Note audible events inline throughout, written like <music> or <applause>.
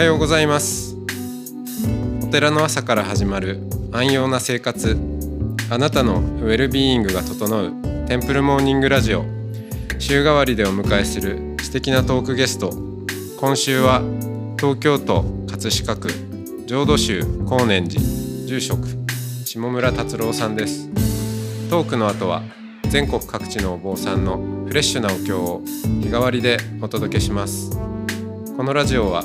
はようございます。お寺の朝から始まる安養な生活。あなたのウェルビーイングが整うテンプルモーニングラジオ。週替わりでお迎えする素敵なトークゲスト。今週は東京都葛飾区浄土宗高年寺住職下村達郎さんです。トークの後は全国各地のお坊さんのフレッシュなお経を日替わりでお届けします。このラジオは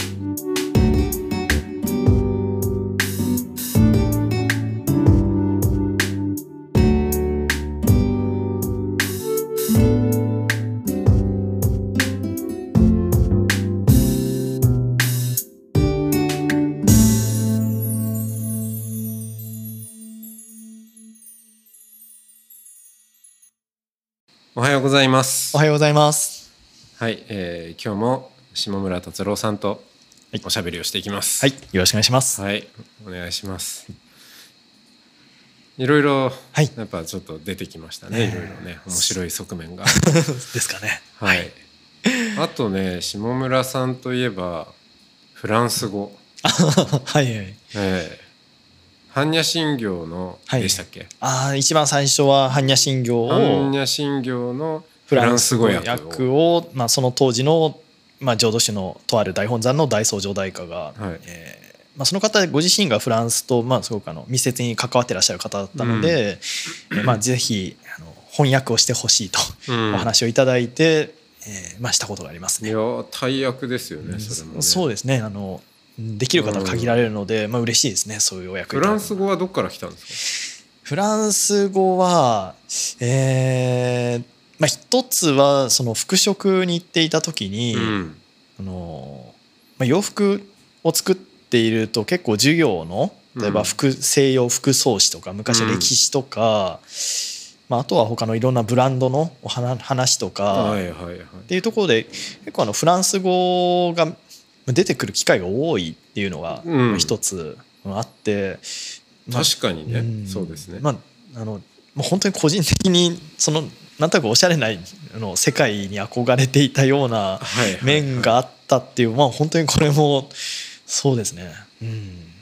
うございますおはようございます。はい、えー今日も下村達郎さんとはいおしゃべりをしていきますはい、よろしくお願いします。はい、お願いします。いろいろ、はいやっぱちょっと出てきましたね。ねいろいろね、面白い側面が。<laughs> ですかね。はい。あとね、下村さんといえば、フランス語。はいはい。ええ般若心経の、はいでしたっけ？ああ、一番最初は般若心経を般若心経のフフランス語語訳を。まあその当時のまあ浄土宗のとある大本山の大僧正大家が、はいえーまあその方ご自身がフランスとまあすごくあの密接に関わっていらっしゃる方だったので、えーまあぜひあの翻訳をしてほしいとうんお話をいただいて、えーまあしたことがありますね。いや、大役ですよね。それも、ね。そうですね。あのできる方は限られるので、まあ嬉しいですね。そういうお役いフランス語はどっから来たんですフランス語は、えーまあ、一つはその服飾に行っていた時に、か。うん。あのまあ、洋服を作っていると結構授業の例えば服、西洋服装史とか昔の歴史とか、まあ、あとは他のいろんなブランドのお話話とか。っていうところで結構あのフランス語が出てくる機会が多いっていうのがうん。一つあって、まあ確かにね、うん。そうですね。まああのもう本当に個人的にそのなんとなくおしゃれなあの世界に憧れていたようなはいはいはい。面があったっていうまあ本当にこれもそうですね、うん。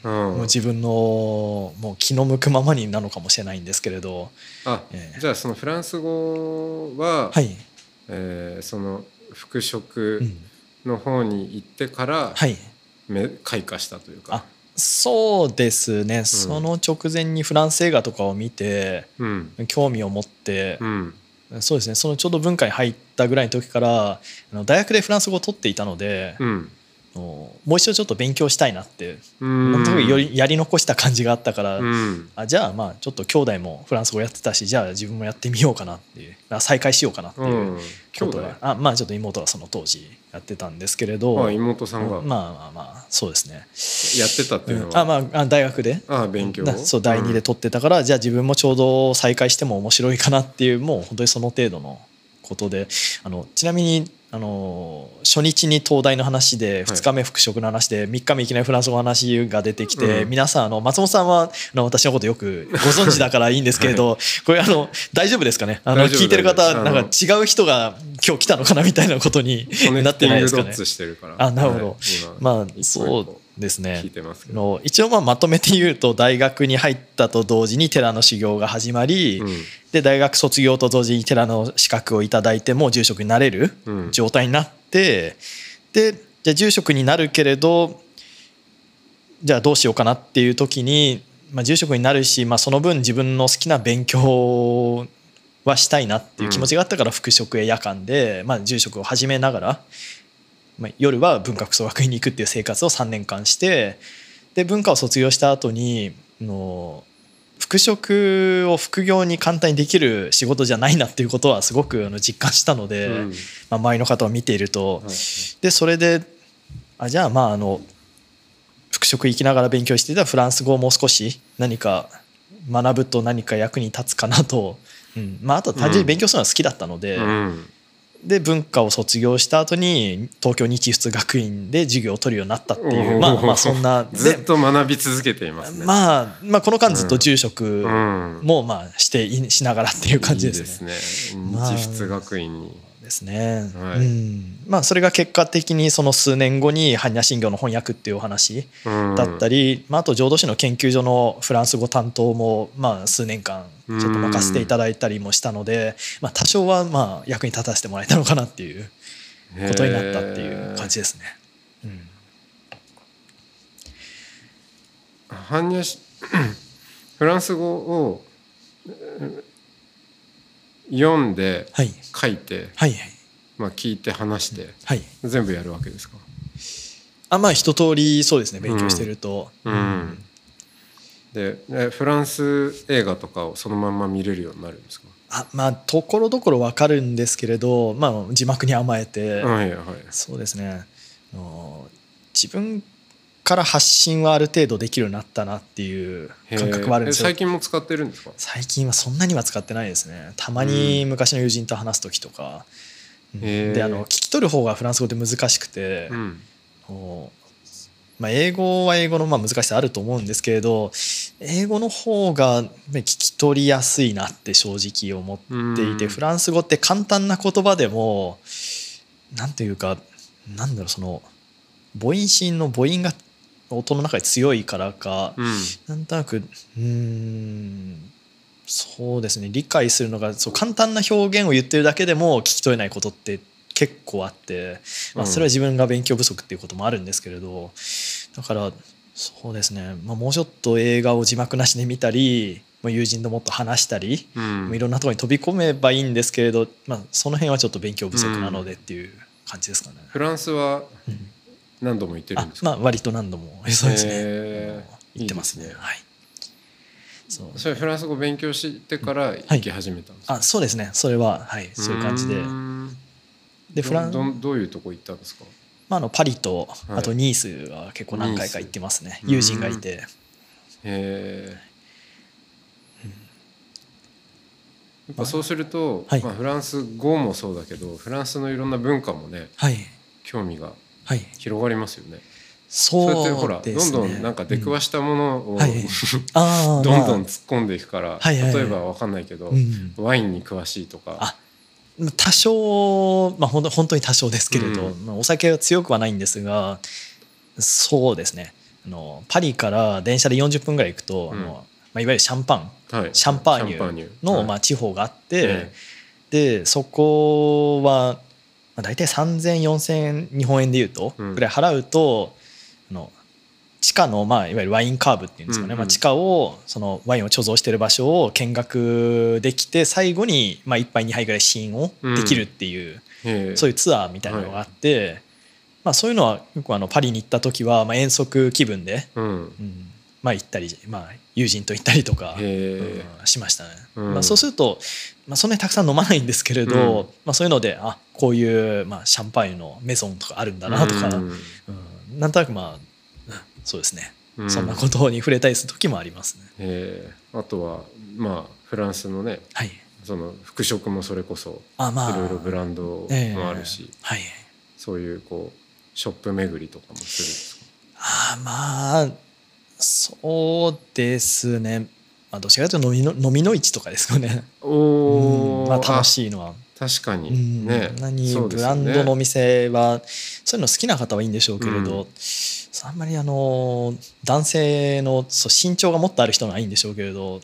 うん。もう自分のもう気の向くままになのかもしれないんですけれど。あ、ええ。じゃあそのフランス語は、はい、えーその服う飾んの方に行ってから、はい、め開花したというか。あそうですね、その直前にフランス映画とかを見てうん。興味を持ってう、ん。そうですね。そのちょうど文化に入ったぐらいの時からあの大学でフランス語を取っていたので、うんもう一度ちょっと勉強したいなってうん。なんとなくよりやり残した感じがあったから、うん。あじゃあまあちょっと兄弟もフランス語やってたしじゃあ自分もやってみようかなっていうあ再開しようかなっていううん。こと兄弟があまあちょっと妹はその当時やってたんですけれどあ妹さんが。まあまあまあそうですね、やってたっていうのうんは、あまああ大学で？あ勉強そう第2で取ってたから、じゃあ自分もちょうど再開しても面白いかなっていうもう本当にその程度のことであのちなみにあの初日に東大の話で2日目服飾の話で3日目いきなりフランス語の話が出てきて、うん。皆さんあの松本さんはあの私のことよくご存知だからいいんですけれど、<laughs> これあの大丈夫ですかね？あの聞いてる方なんか違う人が今日来たのかなみたいなことになってないですかね？ドッツしてるから。あなるほど、まあそうですね。の一応まあまとめて言うと大学に入ったと同時に寺の修行が始まり、うんで大学卒業と同時に寺の資格をいただいてもう住職になれるうん。状態になって、でじゃあ住職になるけれどじゃあどうしようかなっていう時に、まあ、住職になるし、まあ、その分自分の好きな勉強はしたいなっていう気持ちがあったから服飾や夜間で、まあ、住職を始めながら、まあ、夜は文化服装学院に行くっていう生活を3年間してで文化を卒業した後にあの服飾を副業に簡単にできる仕事じゃないなっていうことはすごくあの実感したので、うん。まあ、周りの方を見ていると、はい。でそれであじゃあまああの服飾行きながら勉強していたフランス語をもう少し何か学ぶと何か役に立つかなと、うん。まあ、あと単純に勉強するのは好きだったので,、うんで文化を卒業した後に東京日仏学院で授業を取るようになったっていう、まあまあそんな <laughs> ずっでと学び続けていますね。まあ、まあこの間ずっと住職うんもまあしていしながらっていう感じですね。いいですね。まあ日仏学院に。ですね、はい。うん。まあ、それが結果的にその数年後に般若心経の翻訳っていうお話うん。だったり、まあ、あと浄土市の研究所のフランス語担当もまあ数年間ちょっと任せていただいたりもしたので、まあ、多少はまあ役に立たせてもらえたのかなっていうことになったっていう感じですね。うん。般若し <coughs> フランス語をうん読んではい。書いて、はいまあ、聞いて話してはい。全部やるわけですか、あまあ一通りそうですね勉強してると、うん。でえフランス映画とかをそのまんま見れるようになるんですか？あまあところどころ分かるんですけれど、まあ、字幕に甘えて、はいはい。そうですね。自分から発信はある程度できるようになったなっていう感覚はあるんですよ。最近も使ってるんですか？最近はそんなには使ってないですね。たまに昔の友人と話す時とか、うん。であの聞き取る方がフランス語で難しくて、うん。まあ、英語は英語のまあ難しさあると思うんですけれど英語の方がね聞き取りやすいなって正直思っていて、うん。フランス語って簡単な言葉でもなんていうかなんだろうその母音子音の母音が音の中で強いからか、うん。なんとなくうーんそうですね。理解するのがそう簡単な表現を言ってるだけでも聞き取れないことって結構あって、まあ、それは自分が勉強不足っていうこともあるんですけれどだからそうですね、まあ、もうちょっと映画を字幕なしで見たり、まあ、友人ともっと話したり、うん。いろんなところに飛び込めばいいんですけれど、まあ、その辺はちょっと勉強不足なのでっていう感じですかね。フランスはうん何度も行ってるあんですか、まあ割と何度も。そうですね、へー。言ってますね。ね。はい。そう。それフランス語勉強してから行き始めたんですか、あそうですね。それははいそういう感じで。でフランどどどういうとこ行ったんですか？まあ、あのパリとはい。あとニースは結構何回か行ってますね、ニース。友人がいて。へえやっぱそうすると、はい。まあ、フランス語もそうだけどフランスのいろんな文化もねはい。興味がはい広がりますよね。そうやってほらどんどんなんか出くわしたものを、はい。あー <laughs> どんどんまあ突っ込んでいくから、はいはいはい。例えばわかんないけど、うん。ワインに詳しいとか。あ多少まあ本当本当に多少ですけれど、うん。まあ、お酒は強くはないんですがそうですね。あのパリから電車で40分ぐらい行くと、うん。あのまあ、いわゆるシャンパン。はい、シャンパーニュのまあ地方があって、えでそこは、まあ、大体30004000日本円でいうとうん。ぐらい払うと、あの地下の、まあ、いわゆるワインカーブっていうんですかね、うんうん。まあ、地下をそのワインを貯蔵している場所を見学できて最後に、まあ、1杯2杯ぐらい試飲をできるっていう、えええ。そういうツアーみたいなのがあって、まあ、そういうのはよくあのパリに行った時は、まあ、遠足気分で、うん。うん。まあ、行ったり、まあ、友人と行ったりとか。しましたね、うん。まあ、そうすると、まあ、そんなにたくさん飲まないんですけれど、うん。まあ、そういうのであこういう、まあ、シャンパーニュのメゾンとかあるんだなとか、うなんとなくまあうんそうですね、うん。そんなことに触れたりする時もありますね。ええあとはまあフランスのねはい。その服飾もそれこそあまあ。いろいろブランドええもあるし、はい。そういうこうショップ巡りとかもするんですか？あまあそうですね、まあ、どちらかというと飲みの飲みの市とかですよね、おうん。まあ、楽いしいのは。確かうん。にねうですよね。ブランドのお店はそういうの好きな方はいいんでしょうけれど、あんまりあの男性のそう身長がもっとある人はいいんでしょうけれど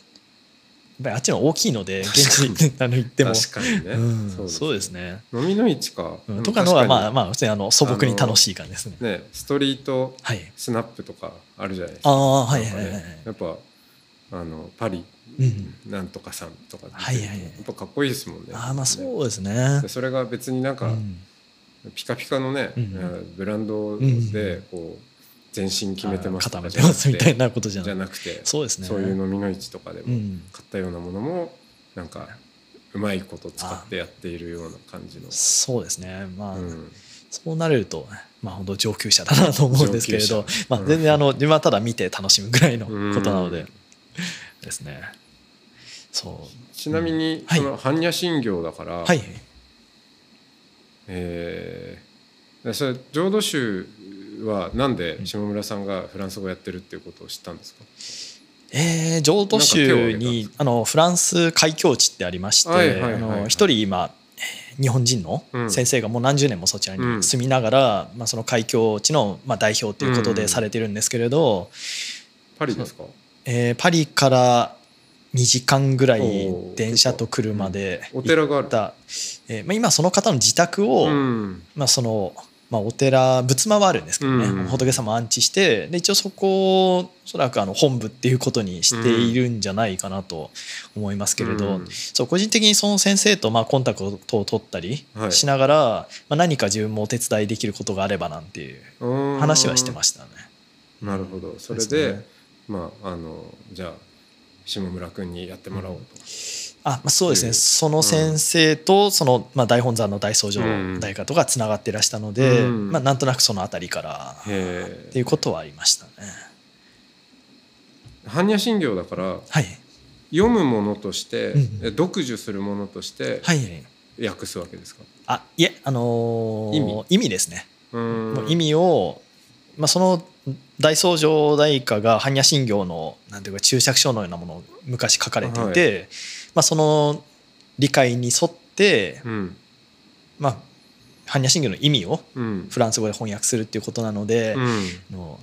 ぱりあっちの大きいので <laughs> 現地に <laughs> あの行っても。確かにね、うん。そうですね、飲みの市か、うん。とかのはまあ確まあ普通にあの素朴に楽しい感じですね。ねストリートはい、スナップとかあるじゃないですか。ああはいはいはい、なんかねやっぱあのパリうん、なんとかさんとかってはいはいはい。やっぱかっこいいですもんね。ああまあそうですね。で。それが別になんか、うん。ピカピカのね、ブランドうんでこう全身決めてます固めてますみたいなことじゃななくてそうですねそういう飲みの市とかでもうん。買ったようなものもなんかうまいこと使ってやっているような感じの。そうですね。まあ、うん。そうなれると、まあ、本当上級者だなと思うんですけれどまあ、全然あの自分はただ見て楽しむぐらいのことなのでうん。ですね。そう。ちなみにはい。その般若心経だから、はい。えーでそれ浄土宗はなんで下村さんがフランス語やってるっていうことを知ったんですか、えー浄土宗にあのフランス海峡地ってありまして、一人今えー日本人の先生がもう何十年もそちらに住みながら、まあ、その海峡地のまあ代表ということでされてるんですけれど、パリですか、えー、パリから2時間ぐらい電車と車でお寺がある、えーまあ、今その方の自宅を、まあ、そのまあ、お寺仏間はあるんですけどね、うん、仏様安置してで一応そこをおそらくあの本部っていうことにしているんじゃないかなと思いますけれど、うん、そう個人的にその先生とまあコンタクトを取ったりしながら、はい、まあ、何か自分もお手伝いできることがあればなんていう話はしてましたね。なるほど。それで、ね、まああのじゃあ下村君にやってもらおうと。あまあ、そうですね、その先生とその、まあ、大本山の大僧正大家とがつながっていらしたので、うん、まあ、なんとなくその辺りからっていうことはありましたね。般若心経だから、はい、読むものとして、うん、読受するものとして訳すわけですか、あいえ、あのー、意味？意味ですね。もう意味を、まあ、その大僧正大家が般若心経のなんていうか注釈書のようなものを昔書かれていて、はいまあ、その理解に沿って、うん、まあ般若心経の意味をフランス語で翻訳するっていうことなので、うん、の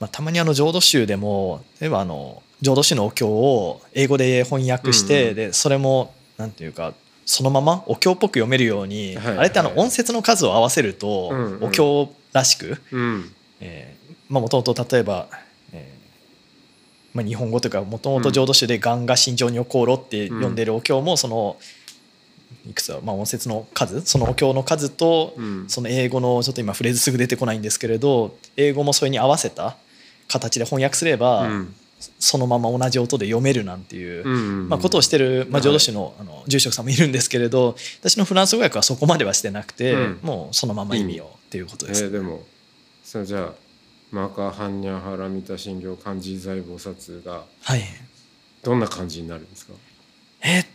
まあ、たまにあの浄土宗でも例えばあの浄土宗のお経を英語で翻訳して、うんうん、でそれもなんていうかそのままお経っぽく読めるように、はいはい、あれってあの音節の数を合わせると、お経らしく、うん、えー、まあ、もともと例えばまあ、日本語というかもともと浄土宗で「がんが心情に起ころ」って読んでるお経もそのいくつはまあ音節の数そのお経の数とその英語のちょっと今フレーズすぐ出てこないんですけれど英語もそれに合わせた形で翻訳すればそのまま同じ音で読めるなんていうまあことをしてるまあ浄土宗のあの住職さんもいるんですけれど私のフランス語訳はそこまではしてなくてもうそのまま意味をっていうことです。えー、でもそれじゃあマカハンニャハラミタ神行漢字財菩薩がどんな感じになるんですか、はい、えっ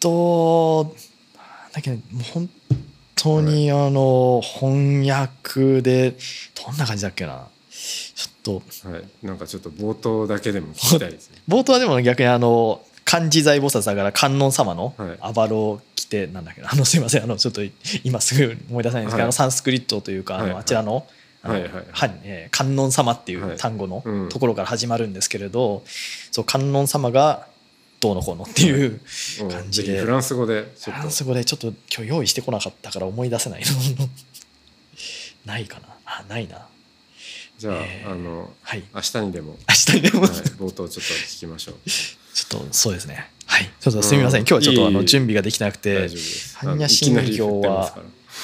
とだけどもう本当にあの翻訳でどんな感じだっけな。ちょっと、はい、なんかちょっと冒頭だけでも聞きたいですね。<laughs> 冒頭はでも逆にあの漢字財菩薩だから観音様のあばろを着て、なんだっけな。あのすいません。あのちょっと今すぐ思い出せないんですけど、はい、あのサンスクリットというかあの、あちらの、はいはいえー、観音様っていう単語のところから始まるんですけれど、はいうん、そう観音様がどうのこうのっていう <laughs> 感じで、フランス語でフランス語でちょっと今日用意してこなかったから思い出せないの。<laughs> ないかな？あないな。じゃあえー、あの、はい、明日にでも明日にでも、はい、冒頭ちょっと聞きましょう。ちょっとそうですね。はい。ちょっとすみません、うん、今日はちょっとあの準備ができなくて般若心経は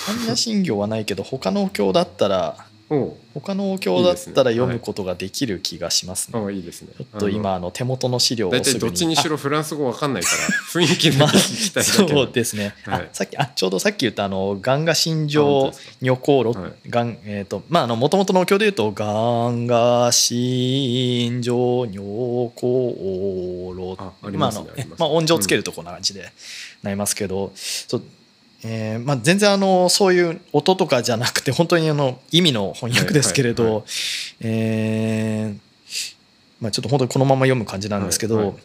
般若心経はないけど他のお経だったら他のお経だったら読むことができる気がしますね。あいいですね。ちょっと今あの手元の資料を大体どっちにしろフランス語わかんないから雰囲気で聞きたいだけ、まあ、そうですね。はい、さっきあちょうどさっき言ったあのガンガ心情女香炉、はい、ガンえっ、ー、とまああの元々のお経で言うとガンガ心情女香炉あまああのまあ音情つけるとこんな感じでなりますけど、うん、そうえーまあ、全然あのそういう音とかじゃなくて本当にあの意味の翻訳ですけれど、えまあ、ちょっと本当にこのまま読む感じなんですけど、はいはい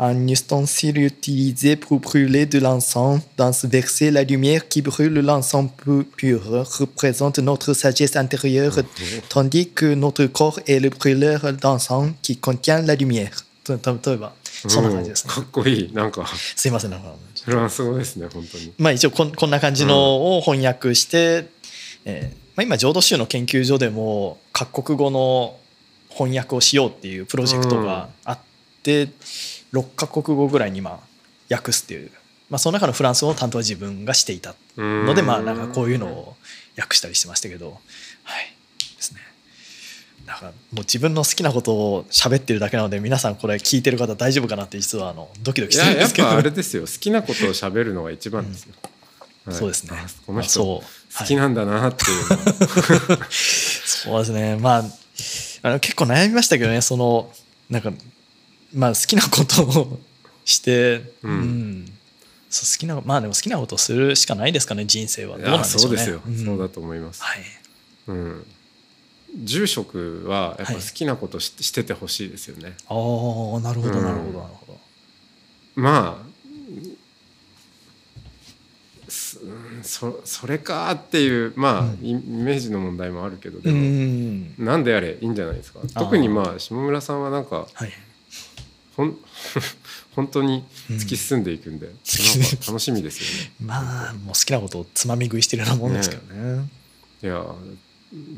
Un ustensile utilisé pour brûler de l'encens. Dans ce verset, la lumière qui brûle l'encens pur représente notre sagesse intérieure, tandis que notre corps est le brûleur d'encens qui contient la lumière. 例えば そんな感じですね。かっこいい。なんか。すいませんなんか。フランス語ですね本当に。まあ一応ここんな感じのを翻訳して、うん、えー、まあ、今浄土宗の研究所でも各国語の翻訳をしようっていうプロジェクトがあって、うん、6カ国語ぐらいに今訳すっていう、まあ、その中のフランス語の担当は自分がしていたのでまあなんかこういうのを訳したりしてましたけど。はい。だからもう自分の好きなことを喋ってるだけなので皆さんこれ聞いてる方大丈夫かなって実はあのドキドキしてるんですけど。やっぱあれですよ。好きなことを喋るのが一番ですよ、うんはい、そうですね。この人好きなんだなっていうのは、はい、<laughs> そうですね。まああの結構悩みましたけどねそのなんかまあ好きなことをしてうん、うん。そう好きなまあでも好きなことをするしかないですかね人生は。どうなんでしょうね。そうですよ、うん、そうだと思います、はい、うん住職はやっぱ好きなことし,、しててほしいですよね。ああなるほどなるほどなるほど。まあそうんそそれかっていうまあ、うん。イイメージの問題もあるけどでうも、ん。なんであれいいんじゃないですか？特にまあ下村さんはなんかはい。ほん <laughs> 本当に突き進んでいくんで、なんか楽しみですよね。まあもう好きなことをつまみ食いしてるようなもんですけどね。いや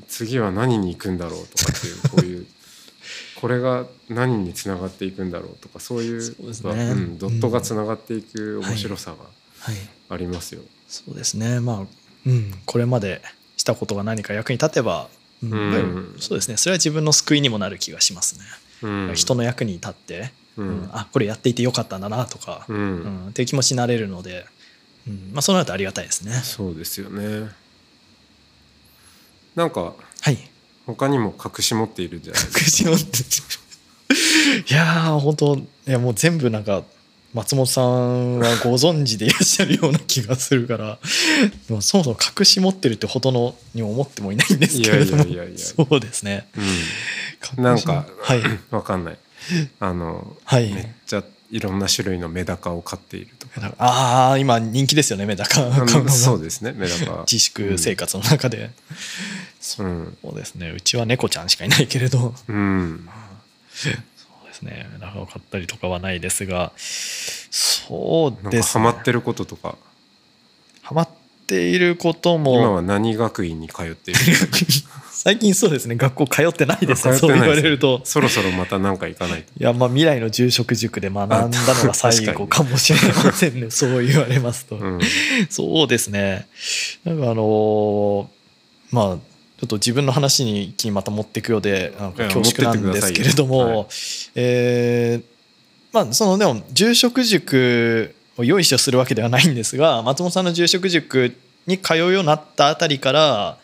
次は何に行くんだろうとかっていうこういう <laughs> これが何につながっていくんだろうとかそういうそうですね。うん、ドットがつながっていく面白さがはい。ありますよ。そうですね。まあうん。これまでしたことが何か役に立てば、うん。うん。そうですね。それは自分の救いにもなる気がしますね、うん、人の役に立って、ううん。んあこれやっていてよかったんだなとか、うん。うん。っていう気持ちになれるので、うん。まあ、そうなるとありがたいですね。そうですよね。なんかはい。他にも隠し持っているんじゃないですか。隠し持って <laughs> いやー本当いやもう全部なんか松本さんはご存知でいらっしゃるような気がするから。<laughs> でもそもそも隠し持ってるってほどのにも思ってもいないんですけれども。いやいやいやいや。<laughs> そうですね。うん、なんか、はい。わかんない。あの、はい。めっちゃいろんな種類のメダカを飼っている。ああ今人気ですよねメダカあのそうですねメダカ。自粛生活の中で、うん。そうですねうちは猫ちゃんしかいないけれどうん。そうですねメダカを飼ったりとかはないですがそうですねハマってることとか、ハマっていることも今は何学院に通っている？最近そうですね。学校通ってないです。ねそう言われると。そろそろまた何か行かないと。いやまあ未来の住職塾で学んだのが最後かもしれませんね。そう言われますと、うん。そうですね。なんかあのーまあちょっと自分の話に一気にまた持っていくようでなんか恐縮なんですけれども、はい。えーまあそのでも住職塾を用意しをするわけではないんですが松本さんの住職塾に通うようになったあたりからあ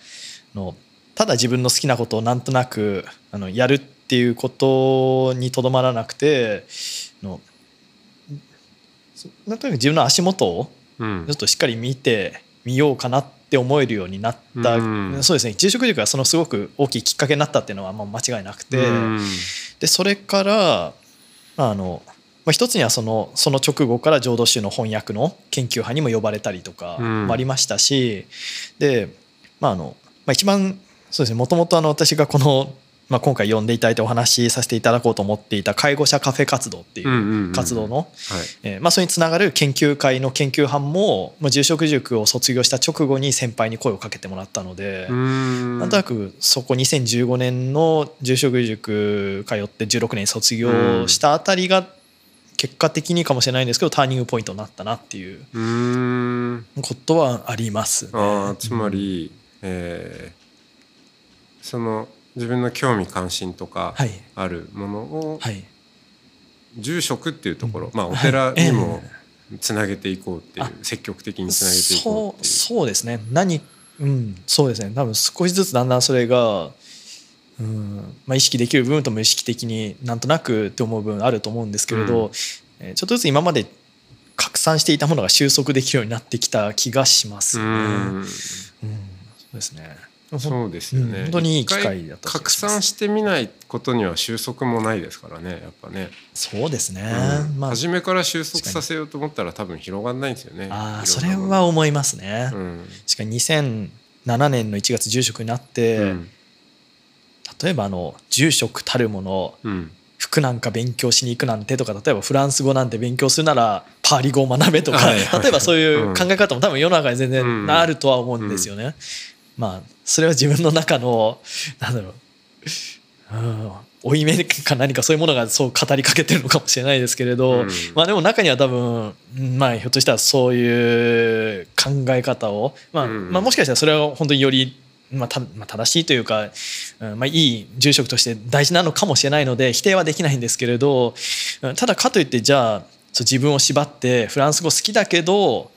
のただ自分の好きなことをなんとなくあのやるっていうことにとどまらなくてあのそなんとなく自分の足元をうん。ちょっとしっかり見てみようかなって思えるようになった、うん。そうですね。住職塾がそのすごく大きいきっかけになったっていうのはまあ間違いなくて、うん。でそれからまああの、まあ、一つにはそのその直後から浄土宗の翻訳の研究派にも呼ばれたりとかうんもありましたし、で、まああのまあ、一番そうですね。もともと私がこの、まあ、今回呼んでいただいてお話しさせていただこうと思っていた介護者カフェ活動っていう活動の、それにつながる研究会の研究班も、まあ、住職塾を卒業した直後に先輩に声をかけてもらったので、うん。なんとなくそこ2015年の住職塾通って16年卒業したあたりが結果的にかもしれないんですけどターニングポイントになったなっていううん。ことはありますね。ああつまり、えーその自分の興味関心とかはい。あるものをはい。住職っていうところ、まあおはい寺にもえつなげていこうっていう、あ積極的につなげていこうっていう。そうですね。何うんそうですね。多分少しずつだんだんそれが、うんまあ、意識できる部分と無意識的になんとなくって思う部分あると思うんですけれど、うん。えーちょっとずつ今まで拡散していたものが収束できるようになってきた気がしますね。うん。ん。そうですねそう。ですよね、うん本当にいい機会だった拡散してみないことには収束もないですからねやっぱね、そうですね、うん。まあ。初めから収束させようと思ったら多分広がんないんですよねあーそれは思いますね。うん。確かに2007年の1月住職になって、うん。例えばあの住職たるものうん。服なんか勉強しに行くなんてとか例えばフランス語なんて勉強するならパーリ語を学べとか、はい。はい例えばそういう考え方も多分世の中に全うん。然あるとは思うんですよね。まあそれは自分の中のなんだろう、うん、負い目か何かそういうものがそう語りかけてるのかもしれないですけれど、うん。まあでも中には多分うんまあひょっとしたらそういう考え方を、まあうん。まあ、もしかしたらそれは本当によりまあ、たまあ正しいというか、うんまあ、いい住職として大事なのかもしれないので否定はできないんですけれどうんただかといってじゃあ自分を縛ってフランス語好きだけど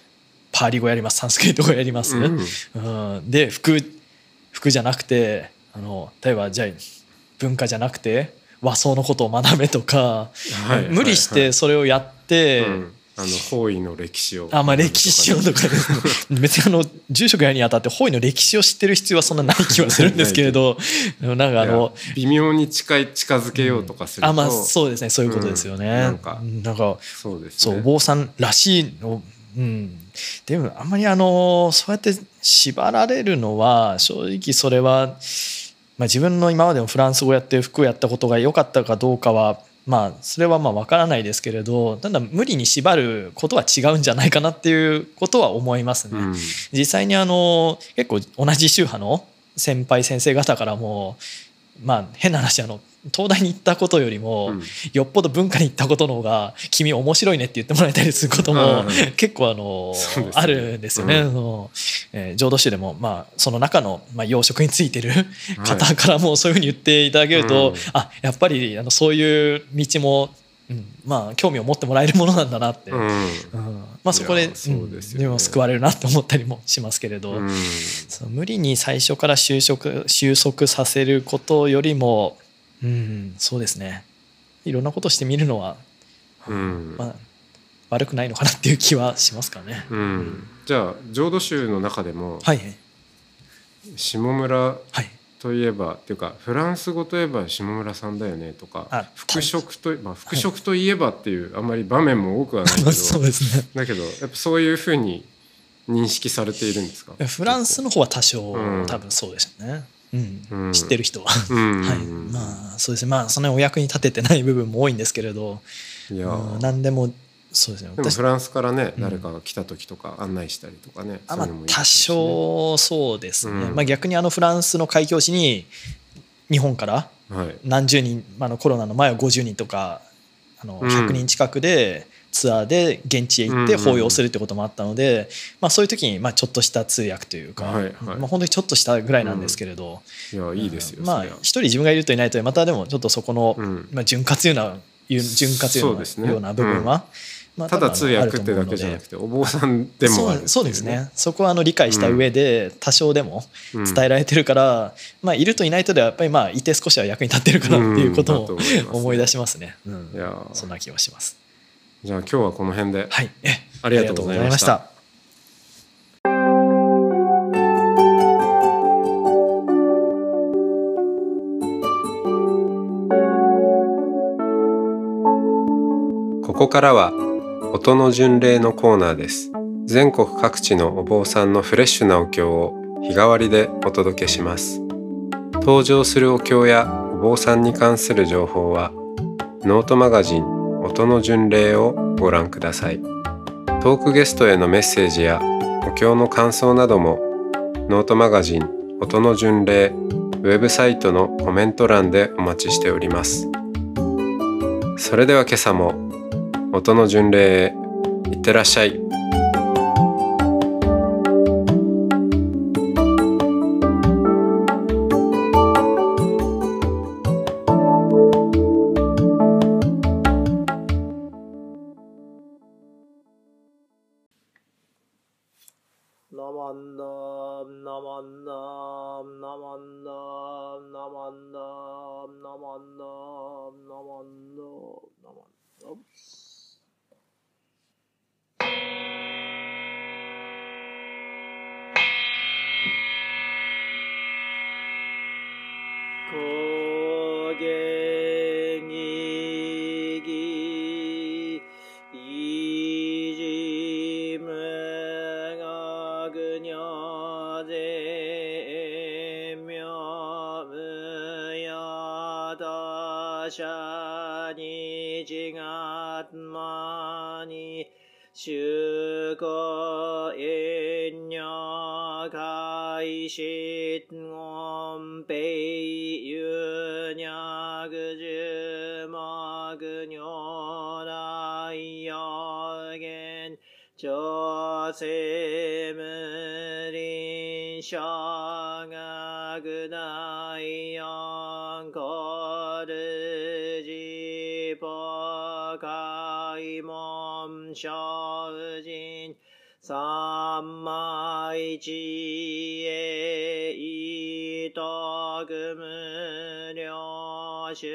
パーリ語やります。サンスクリット語やります、うん。うん。で服服じゃなくてあの例えばじゃあ文化じゃなくて和装のことを学べとか、はい無理してそれをやって。うん。あの方位の歴史を。あまあ歴史をとか <laughs> 別にあの住職やるにあたって法医の歴史を知ってる必要はそんなない気はするんですけれどなんかあの微妙に近い近づけようとかすると、あまあそうですね。そういうことですよね。うん。なんか。なんかそうですね。そうお坊さんらしいのうん、でもあんまりあのそうやって縛られるのは正直それは、まあ、自分の今までもフランス語やって服をやったことが良かったかどうかはまあそれはまあ分からないですけれどただ無理に縛ることは違うんじゃないかなっていうことは思いますね。うん実際にあの結構同じ宗派の先輩先生方からもまあ変な話あの東大に行ったことよりも、うん。よっぽど文化に行ったことの方が君面白いねって言ってもらえたりすることもうん。結構あの、あるんですよね。うえー浄土宗でも、まあ、その中の、まあ、養殖についてる方からもそういうふうに言っていただけると、うん。あやっぱりあのそういう道も、うんまあ、興味を持ってもらえるものなんだなって、まあ、そこででも救われるなって思ったりもしますけれど、うん。そう無理に最初から就職収束させることよりも、うん、そうですね。いろんなことしてみるのは、うん。まあ、悪くないのかなっていう気はしますかね。うん。じゃあ浄土宗の中でもはい下村はい。といえばっていうかフランス語といえば下村さんだよねとかあ服飾と、まあ、服飾といえばっていうあんまり場面も多くはないけど。<laughs> そうですね。だけどやっぱそういうふうに認識されているんですか？フランスの方は多少、うん。多分そうでしたね、うん。うん知ってる人は、うん。はい。まあそうですね。まあそんなにお役に立ててない部分も多いんですけれど、いや。うん何でもそうですね。私でもフランスからねうん。誰かが来た時とか案内したりとかね、あまあ多少そうですね、うん。まあ、逆にあのフランスの開教師に日本からはい。何十人、まあ、あのコロナの前は50人とかあのうん100人近くでツアーで現地へ行ってうん法要するってこともあったので、まあ、そういう時にまあちょっとした通訳というか、はいはい。まあ、本当にちょっとしたぐらいなんですけれど、いやいいですよ、まあ一人自分がいるといないとまたでもちょっとそこの、うん。まあ、潤滑油な潤滑油のような部分は、まあただ通訳ってだけじゃなくてお坊さんでもあるっていそうそうですね。そこはあの理解した上で多少でもうん。伝えられてるから、まあ、いるといないとではやっぱりまあいて少しは役に立ってるかなっていうことうん。ね。思い出しますね。うん。いやー。そんな気はします。じゃあ今日はこの辺で、はい、えありがとうございましたありがとうございました。ここからは音の巡礼のコーナーです。全国各地のお坊さんのフレッシュなお経を日替わりでお届けします。登場するお経やお坊さんに関する情報はノートマガジン音の巡礼をご覧ください。トークゲストへのメッセージやお経の感想などもノートマガジン音の巡礼ウェブサイトのコメント欄でお待ちしております。それでは今朝も音の巡礼へいってらっしゃい。かいしごんぺいゆにゃぐじゅまぐにょらいやげんちょせむりんしゃがぐな三枚一へいとくむりょし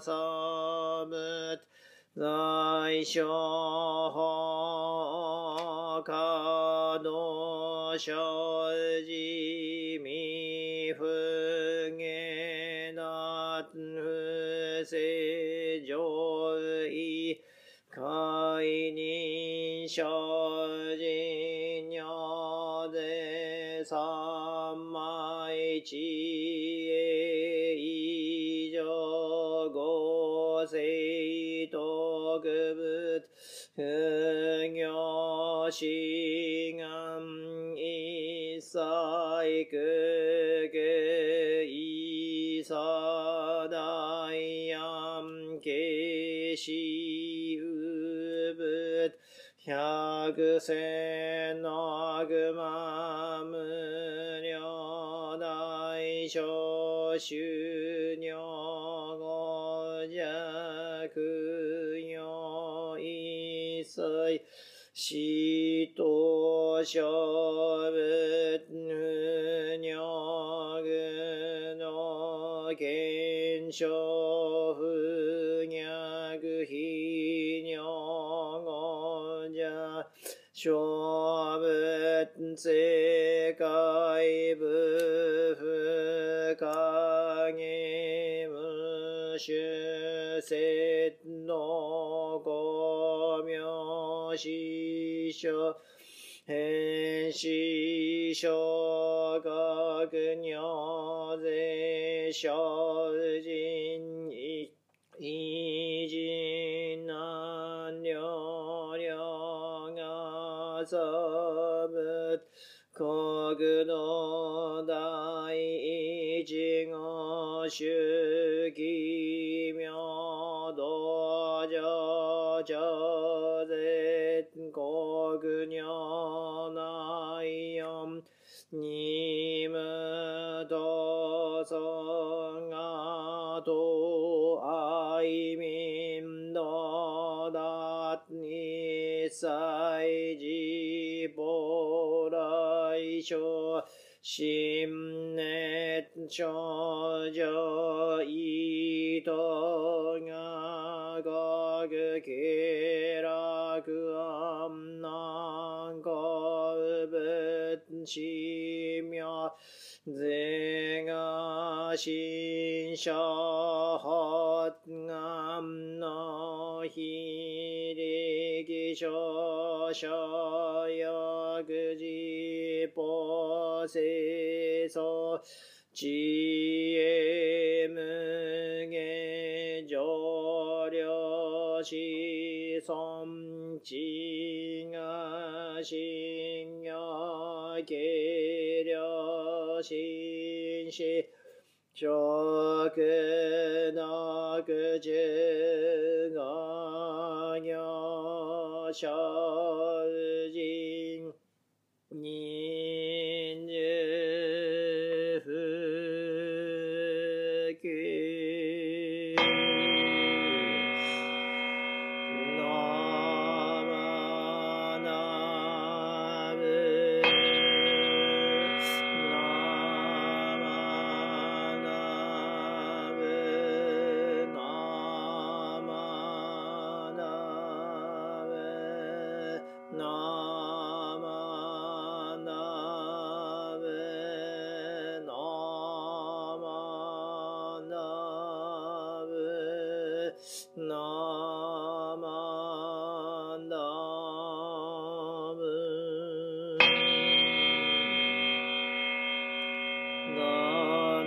がさぶ大小法可能生じ未不下な不正常意会人生行志願一切空いさ大安慶死うぶ百千のぐま無量大小修行五弱よ一切しとしゃぶぬにゃぐのけんしょふにゃぐひにょごじゃしょぶつ師匠変死小学尿税小人偉人難量量がさぶ国の第一号主心熱症状意図が学気楽安南国仏死妙是が心者発願の非力少々法清楚知恵無下上量子孫知が信用計量心死食の口が行小人ぶなまなぶがん